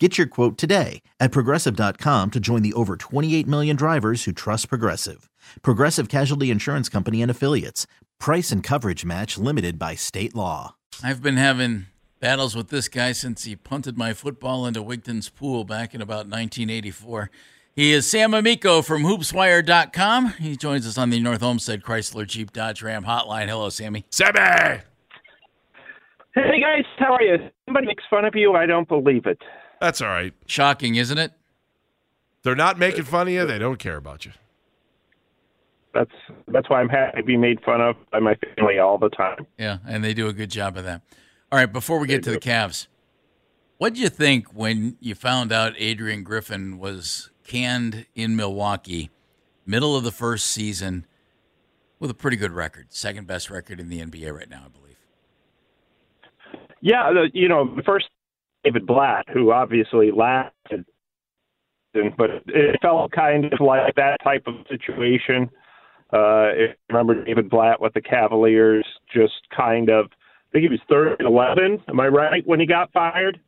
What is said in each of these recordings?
Get your quote today at progressive.com to join the over 28 million drivers who trust Progressive. Progressive Casualty Insurance Company and Affiliates. Price and coverage match limited by state law. I've been having battles with this guy since he punted my football into Wigton's pool back in about 1984. He is Sam Amico from hoopswire.com. He joins us on the North Olmsted Chrysler Jeep Dodge Ram hotline. Hello, Sammy. Sammy! Hey guys, how are you? Somebody makes fun of you. I don't believe it. That's all right. Shocking, isn't it? They're not making fun of you. They don't care about you. That's that's why I'm happy to be made fun of by my family all the time. Yeah, and they do a good job of that. All right, before we get to the Cavs, what did you think when you found out Adrian Griffin was canned in Milwaukee, middle of the first season, with a pretty good record, second best record in the NBA right now, I believe. Yeah, the, you know, the first David Blatt, who obviously lasted, but it felt kind of like that type of situation. Uh, if you remember David Blatt with the Cavaliers, just kind of, I think he was third and 11. Am I right when he got fired?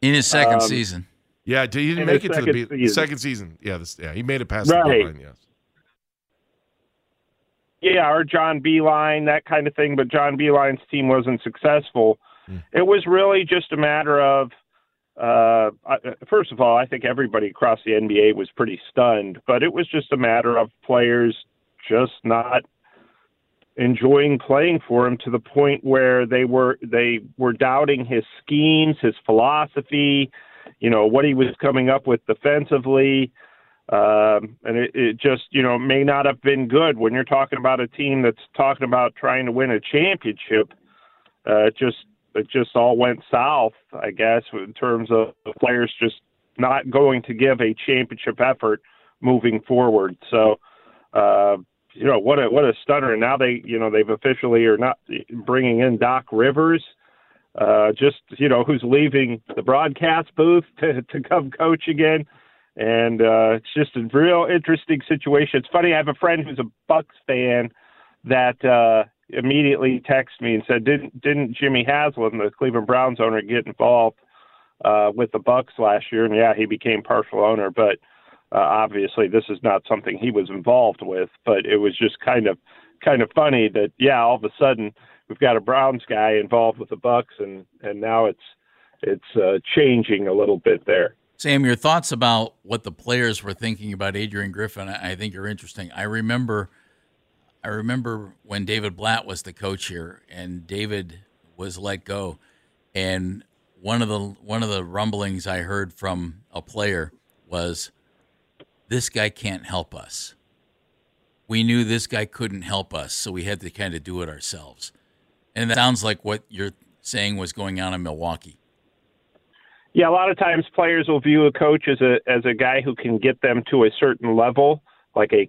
In his second Um, season. Yeah, he didn't make it to the second be- season. second season. Yeah, this, yeah, he made it past Right. the deadline. Yes. Yeah, or John Beilein, that kind of thing. But John Beilein's team wasn't successful. It was really just a matter of, uh, first of all, I think everybody across the NBA was pretty stunned, but it was just a matter of players just not enjoying playing for him to the point where they were they were doubting his schemes, his philosophy, you know what he was coming up with defensively. Um, and it, it just, you know, may not have been good when you're talking about a team that's talking about trying to win a championship. Uh, just, it just all went south, I guess, in terms of the players just not going to give a championship effort moving forward. So, uh, you know, what a what a stunner! And now they, you know, they've officially are not bringing in Doc Rivers, uh, just you know, who's leaving the broadcast booth to to come coach again and uh, it's just a real interesting situation. It's funny. I have a friend who's a Bucks fan that uh, immediately texted me and said, "Didn't didn't Jimmy Haslam, the Cleveland Browns owner, get involved uh, with the Bucks last year?" And yeah, he became partial owner, but uh, obviously this is not something he was involved with. But it was just kind of kind of funny that yeah, all of a sudden we've got a Browns guy involved with the Bucks, and and now it's it's uh, changing a little bit there. Sam, your thoughts about what the players were thinking about Adrian Griffin, I I think are interesting. I remember, I remember when David Blatt was the coach here, and David was let go, and one of the one of the rumblings I heard from a player was, "This guy can't help us. We knew this guy couldn't help us, so we had to kind of do it ourselves." And that sounds like what you're saying was going on in Milwaukee. Yeah, a lot of times players will view a coach as a as a guy who can get them to a certain level, like a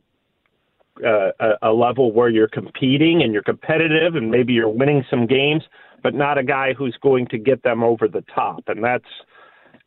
uh, a, a level where you're competing and you're competitive and maybe you're winning some games, but not a guy who's going to get them over the top. And that's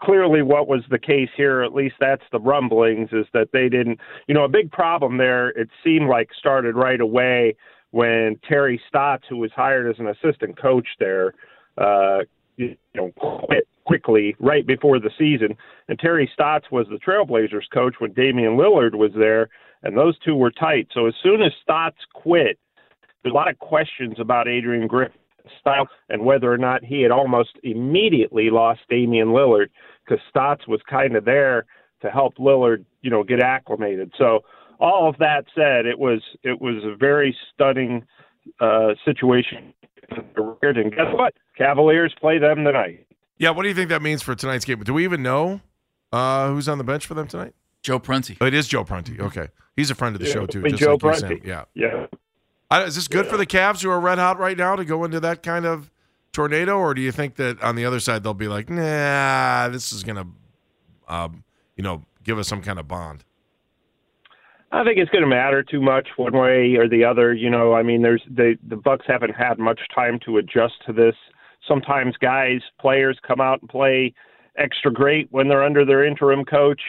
clearly what was the case here. At least that's the rumblings is that they didn't. You know, a big problem there. It seemed like started right away when Terry Stotts, who was hired as an assistant coach there, uh, you know, quit quickly right before the season. And Terry Stotts was the Trailblazers coach when Damian Lillard was there, and those two were tight. So as soon as Stotts quit, there's a lot of questions about Adrian Griffin's style and whether or not he had almost immediately lost Damian Lillard because Stotts was kind of there to help Lillard, you know, get acclimated. So all of that said, it was it was a very stunning uh, situation. And guess what? Cavaliers play them tonight. Yeah, what do you think that means for tonight's game? Do we even know uh, who's on the bench for them tonight? Joe Prunty. Oh, it is Joe Prunty. Okay, he's a friend of the Yeah, show too. just Joe like you, Prunty. Sam. Yeah. Yeah. Uh, is this good for the Cavs who are red hot right now to go into that kind of tornado, or do you think that on the other side they'll be like, nah, this is gonna, um, you know, give us some kind of bond? I think it's going to matter too much one way or the other. You know, I mean, there's they, the Bucks haven't had much time to adjust to this. Sometimes guys, players come out and play extra great when they're under their interim coach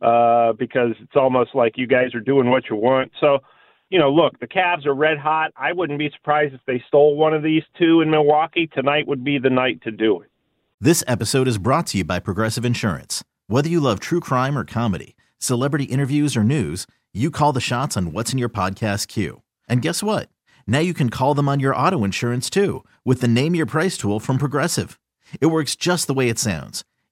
uh, because it's almost like you guys are doing what you want. So, you know, look, the Cavs are red hot. I wouldn't be surprised if they stole one of these two in Milwaukee. Tonight would be the night to do it. This episode is brought to you by Progressive Insurance. Whether you love true crime or comedy, celebrity interviews or news, you call the shots on what's in your podcast queue. And guess what? Now you can call them on your auto insurance too with the Name Your Price tool from Progressive. It works just the way it sounds.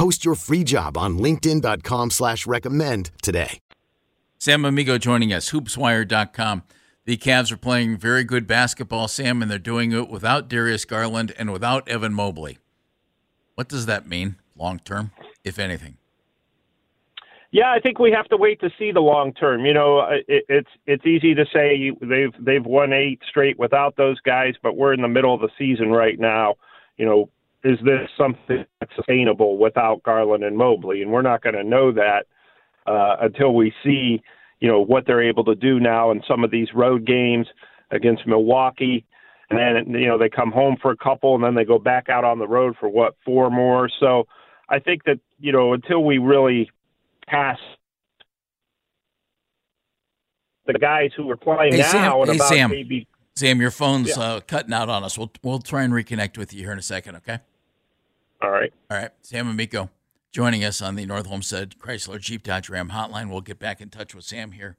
Post your free job on linkedin.com slash recommend today. Sam Amico joining us, hoopswire.com. The Cavs are playing very good basketball, Sam, and they're doing it without Darius Garland and without Evan Mobley. What does that mean long term, if anything? Yeah, I think we have to wait to see the long term. You know, uh, it, it's it's easy to say they've they've won eight straight without those guys, but we're in the middle of the season right now. You know, is this something that's sustainable without Garland and Mobley? And we're not going to know that uh, until we see, you know, what they're able to do now in some of these road games against Milwaukee. And then, you know, they come home for a couple and then they go back out on the road for what, four more. So I think that, you know, until we really pass the guys who are playing Hey, now Sam. and Hey, about Sam. maybe Sam, your phone's Yeah. uh, cutting out on us. We'll we'll try and reconnect with you here in a second, okay? All right. All right, Sam Amico joining us on the North Olmsted Chrysler Jeep Dodge Ram hotline. We'll get back in touch with Sam here,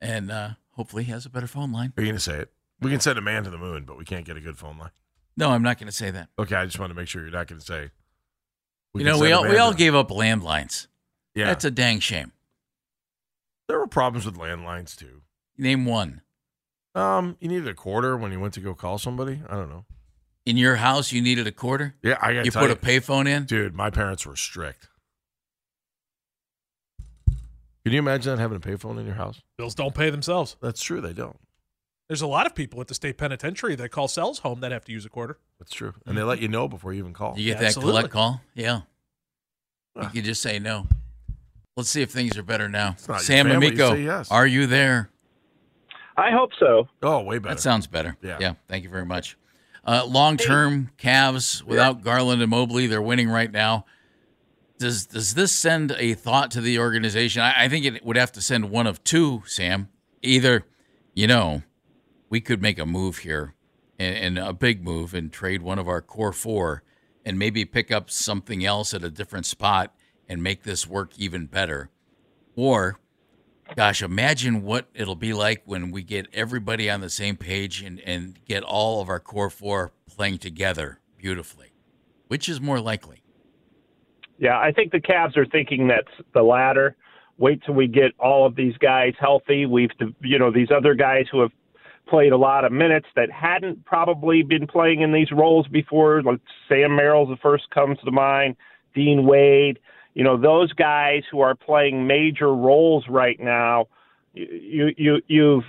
and uh, hopefully he has a better phone line. Are you going to say it? We can send a man to the moon, but we can't get a good phone line. No, I'm not going to say that. Okay, I just want to make sure you're not going to say. you can know, we send a all man we all gave up landlines. Yeah, That's a dang shame. there were problems with landlines too. Name one. Um, you needed a quarter when you went to go call somebody. I don't know. In your house, you needed a quarter. Yeah, I got You put a payphone in. dude. My parents were strict. Can you imagine that having a payphone in your house? Bills don't pay themselves. That's true. They don't. There's a lot of people at the state penitentiary that call cells home that have to use a quarter. That's true. And they let you know before you even call. You get Absolutely. that collect call? Yeah. You can just say no. Let's see if things are better now. Sam family, you Amico, yes. are you there? I hope so. Oh, way better. That sounds better. Yeah. Yeah. Thank you very much. Uh, Long term, Cavs without Garland and Mobley, they're winning right now. Does does this send a thought to the organization? I, I think it would have to send one of two, Sam. Either, you know, we could make a move here, and, and a big move, and trade one of our core four, and maybe pick up something else at a different spot and make this work even better. Or Gosh, imagine what it'll be like when we get everybody on the same page and, and get all of our core four playing together beautifully. Which is more likely? Yeah, I think the Cavs are thinking that's the latter. Wait till we get all of these guys healthy. We've, you know, these other guys who have played a lot of minutes that hadn't probably been playing in these roles before. Like Sam Merrill's the first comes to mind. Dean Wade. You know, those guys who are playing major roles right now. You you you've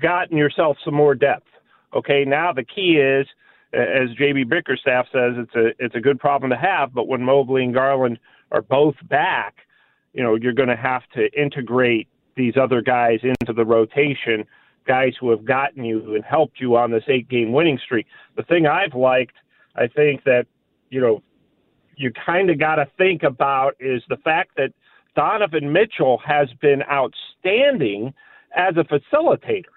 gotten yourself some more depth. Okay, now the key is as JB Bickerstaff says, it's a it's a good problem to have. But when Mobley and Garland are both back, you know you're going to have to integrate these other guys into the rotation, guys who have gotten you and helped you on this eight game winning streak. The thing I've liked, I think that you know you kind of got to think about is the fact that Donovan Mitchell has been outstanding as a facilitator.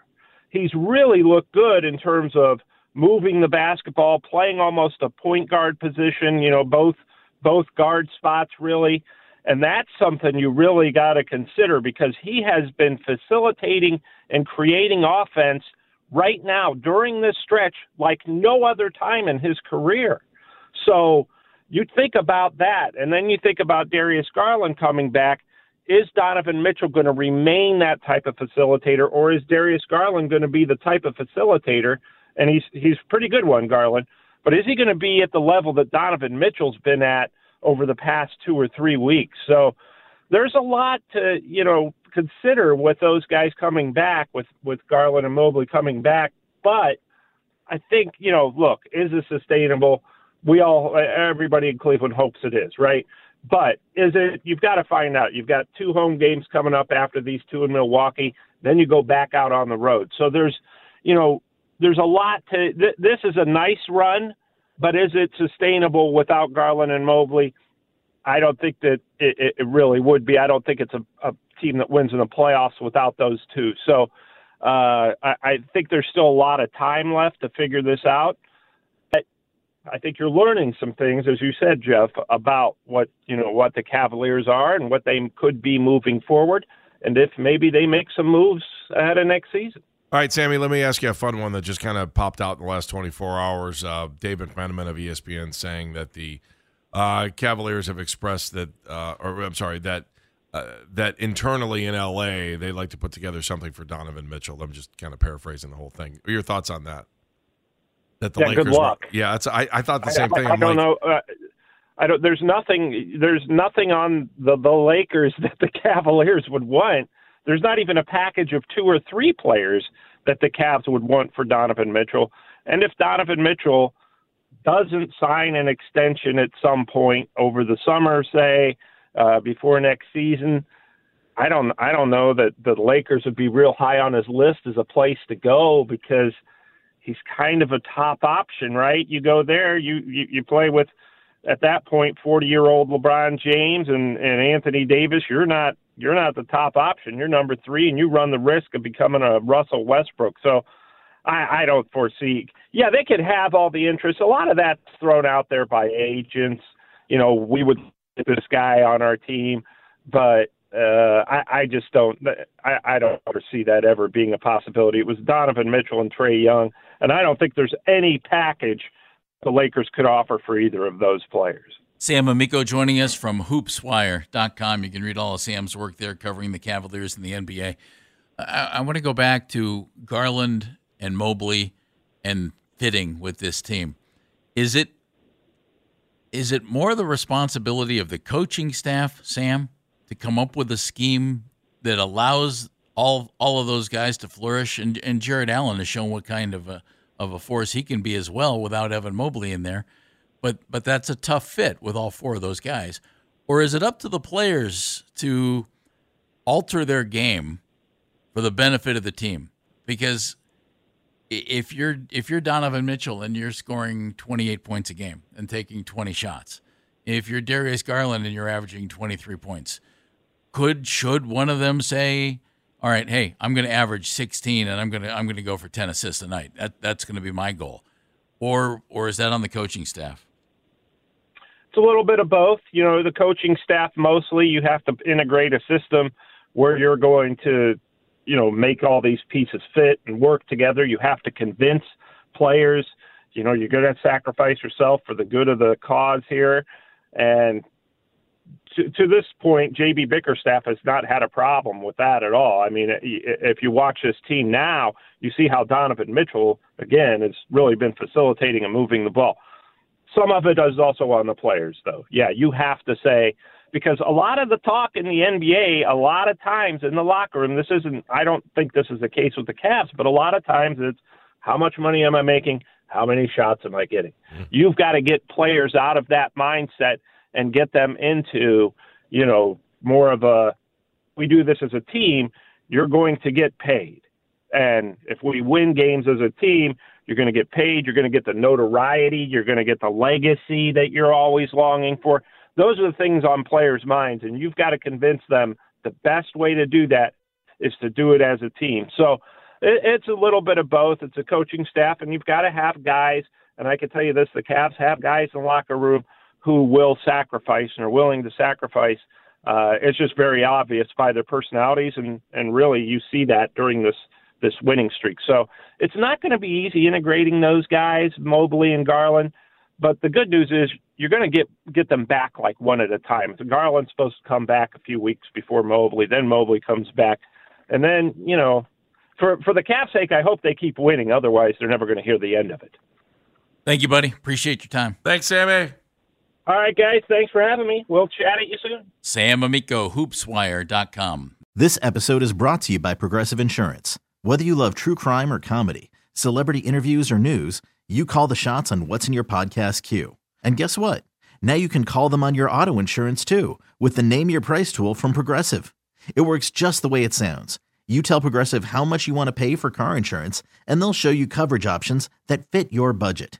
He's really looked good in terms of moving the basketball, playing almost a point guard position, you know, both both guard spots really. And that's something you really got to consider because he has been facilitating and creating offense right now during this stretch like no other time in his career. So you think about that, and then you think about Darius Garland coming back. Is Donovan Mitchell going to remain that type of facilitator, or is Darius Garland going to be the type of facilitator? And he's he's pretty good one, Garland. But is he going to be at the level that Donovan Mitchell's been at over the past two or three weeks? So there's a lot to you know consider with those guys coming back, with with Garland and Mobley coming back. But I think you know, look, is this sustainable? We all, everybody in Cleveland hopes it is, right? But is it? You've got to find out. You've got two home games coming up after these two in Milwaukee. Then you go back out on the road. So there's, you know, there's a lot to. Th- this is a nice run, but is it sustainable without Garland and Mobley? I don't think that it, it really would be. I don't think it's a, a team that wins in the playoffs without those two. So uh, I, I think there's still a lot of time left to figure this out. I think you're learning some things, as you said, Jeff, about what you know what the Cavaliers are and what they could be moving forward, and if maybe they make some moves ahead of next season. All right, Sammy, let me ask you a fun one that just kind of popped out in the last 24 hours. Uh, Dave McMenamin of ESPN saying that the uh, Cavaliers have expressed that, uh, or I'm sorry, that uh, that internally in LA they like to put together something for Donovan Mitchell. I'm just kind of paraphrasing the whole thing. Your thoughts on that? That the Yeah, Lakers good were- luck. yeah, that's, I, I thought the same I, thing. I, I'm don't like, know. Uh, I don't. There's nothing. There's nothing on the the Lakers that the Cavaliers would want. There's not even a package of two or three players that the Cavs would want for Donovan Mitchell. And if Donovan Mitchell doesn't sign an extension at some point over the summer, say uh, before next season, I don't. I don't know that the Lakers would be real high on his list as a place to go because he's kind of a top option, right? You go there, you you, you play with at that point 40 year old LeBron James and, and Anthony Davis. You're not you're not the top option. You're number three, and you run the risk of becoming a Russell Westbrook. So I, I don't foresee. Yeah, they could have all the interest. A lot of that's thrown out there by agents. You know, we would get this guy on our team, but uh, I, I just don't. I, I don't foresee that ever being a possibility. It was Donovan Mitchell and Trae Young, and I don't think there's any package the Lakers could offer for either of those players. Sam Amico joining us from hoopswire.com. You can read all of Sam's work there covering the Cavaliers and the NBA. I, I want to go back to Garland and Mobley and fitting with this team. Is it is it more the responsibility of the coaching staff, Sam, to come up with a scheme that allows all all of those guys to flourish, and and Jarrett Allen has shown what kind of a of a force he can be as well without Evan Mobley in there. But but that's a tough fit with all four of those guys. Or is it up to the players to alter their game for the benefit of the team? Because if you're if you're Donovan Mitchell and you're scoring 28 points a game and taking 20 shots, if you're Darius Garland and you're averaging 23 points, could should one of them say, "All right, hey, I'm going to average 16 and I'm going to I'm going to go for 10 assists a night. That that's going to be my goal." Or or is that on the coaching staff? It's a little bit of both. You know, the coaching staff mostly you have to integrate a system where you're going to, you know, make all these pieces fit and work together. You have to convince players, you know, you're going to sacrifice yourself for the good of the cause here. And to, to this point, JB Bickerstaff has not had a problem with that at all. I mean, if you watch this team now, you see how Donovan Mitchell, again, has really been facilitating and moving the ball. Some of it is also on the players, though. Yeah, you have to say because a lot of the talk in the NBA, a lot of times in the locker room, this isn't. I don't think this is the case with the Cavs, but a lot of times it's how much money am I making? How many shots am I getting? Mm-hmm. You've got to get players out of that mindset and get them into, you know, more of a we do this as a team, you're going to get paid. And if we win games as a team, you're going to get paid. You're going to get the notoriety. You're going to get the legacy that you're always longing for. Those are the things on players' minds, and you've got to convince them the best way to do that is to do it as a team. So it's a little bit of both. It's a coaching staff, and you've got to have guys. And I can tell you this: the Cavs have guys in the locker room who will sacrifice and are willing to sacrifice. Uh, it's just very obvious by their personalities, and and really you see that during this this winning streak. So it's not going to be easy integrating those guys, Mobley and Garland. But the good news is you're going to get get them back like one at a time. So Garland's supposed to come back a few weeks before Mobley, then Mobley comes back, and then you know, for for the Cavs' sake, I hope they keep winning. Otherwise, they're never going to hear the end of it. Thank you, buddy. Appreciate your time. Thanks, Sammy. All right, guys. Thanks for having me. We'll chat at you soon. Sam Amico, hoopswire.com. This episode is brought to you by Progressive Insurance. Whether you love true crime or comedy, celebrity interviews or news, you call the shots on what's in your podcast queue. And guess what? Now you can call them on your auto insurance too with the Name Your Price tool from Progressive. It works just the way it sounds. You tell Progressive how much you want to pay for car insurance, and they'll show you coverage options that fit your budget.